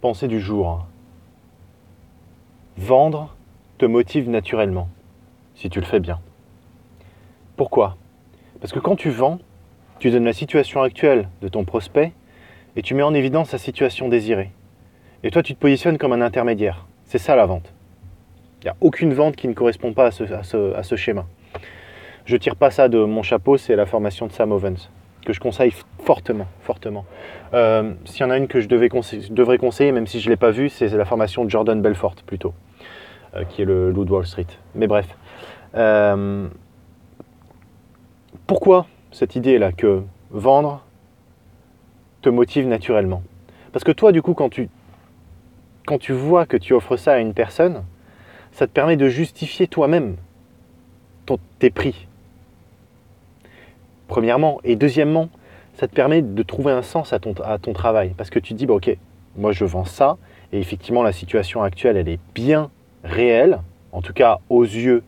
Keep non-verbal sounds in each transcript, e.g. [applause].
Pensée du jour. Vendre te motive naturellement, si tu le fais bien. Pourquoi? Parce que quand tu vends, tu donnes la situation actuelle de ton prospect et tu mets en évidence sa situation désirée. Et toi, tu te positionnes comme un intermédiaire. C'est ça la vente. Il n'y a aucune vente qui ne correspond pas à ce, schéma. Je tire pas ça de mon chapeau, c'est la formation de Sam Ovens, que je conseille fortement, fortement. Euh, s'il y en a une que je, devrais conseiller, même si je ne l'ai pas vue, c'est la formation de Jordan Belfort plutôt, euh, qui est le loup de Wall Street. Mais bref. Euh, pourquoi cette idée-là que vendre te motive naturellement? Parce que toi, du coup, quand tu, quand tu vois que tu offres ça à une personne, ça te permet de justifier toi-même tes prix. Premièrement. Et deuxièmement, ça te permet de trouver un sens à ton, à ton travail. Parce que tu te dis, bah, ok, moi je vends ça, et effectivement la situation actuelle, elle est bien réelle, en tout cas aux yeux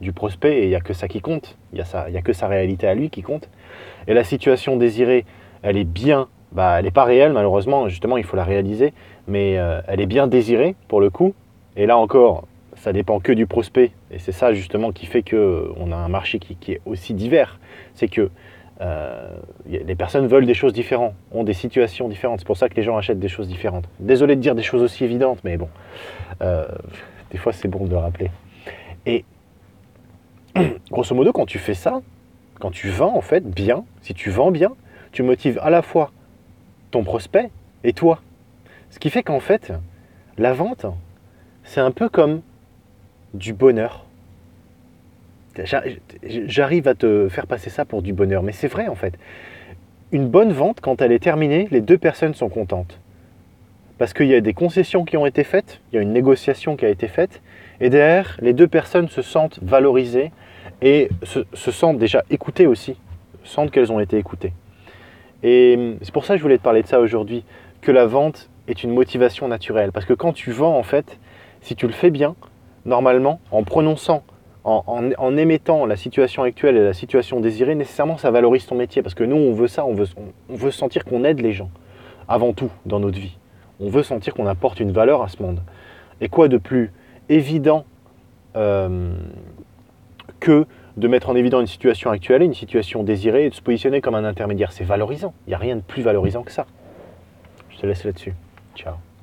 du prospect, et il n'y a que ça qui compte, il n'y a, que sa réalité à lui qui compte. Et la situation désirée, elle est bien, bah, elle n'est pas réelle malheureusement, justement il faut la réaliser, mais euh, elle est bien désirée pour le coup. Et là encore, ça dépend que du prospect. Et c'est ça justement qui fait qu'on a un marché qui, est aussi divers. C'est que euh, les personnes veulent des choses différentes, ont des situations différentes. C'est pour ça que les gens achètent des choses différentes. Désolé de dire des choses aussi évidentes, mais bon, euh, des fois c'est bon de le rappeler. Et [clears throat] grosso modo, quand tu fais ça, quand tu vends en fait bien, si tu vends bien, tu motives à la fois ton prospect et toi. Ce qui fait qu'en fait, la vente, c'est un peu comme du bonheur. J'arrive à te faire passer ça pour du bonheur, mais c'est vrai en fait. Une bonne vente, quand elle est terminée, les deux personnes sont contentes. Parce qu'il y a des concessions qui ont été faites, il y a une négociation qui a été faite, et derrière, les deux personnes se sentent valorisées et se, sentent déjà écoutées aussi, sentent qu'elles ont été écoutées. Et c'est pour ça que je voulais te parler de ça aujourd'hui, que la vente est une motivation naturelle. Parce que quand tu vends, en fait, si tu le fais bien, normalement, en prononçant, en, émettant la situation actuelle et la situation désirée, nécessairement ça valorise ton métier. Parce que nous, on veut ça, on veut, sentir qu'on aide les gens, avant tout, dans notre vie. On veut sentir qu'on apporte une valeur à ce monde. Et quoi de plus évident euh, que de mettre en évidence une situation actuelle, une situation désirée et de se positionner comme un intermédiaire? C'est valorisant. Il n'y a rien de plus valorisant que ça. Je te laisse là-dessus. Ciao.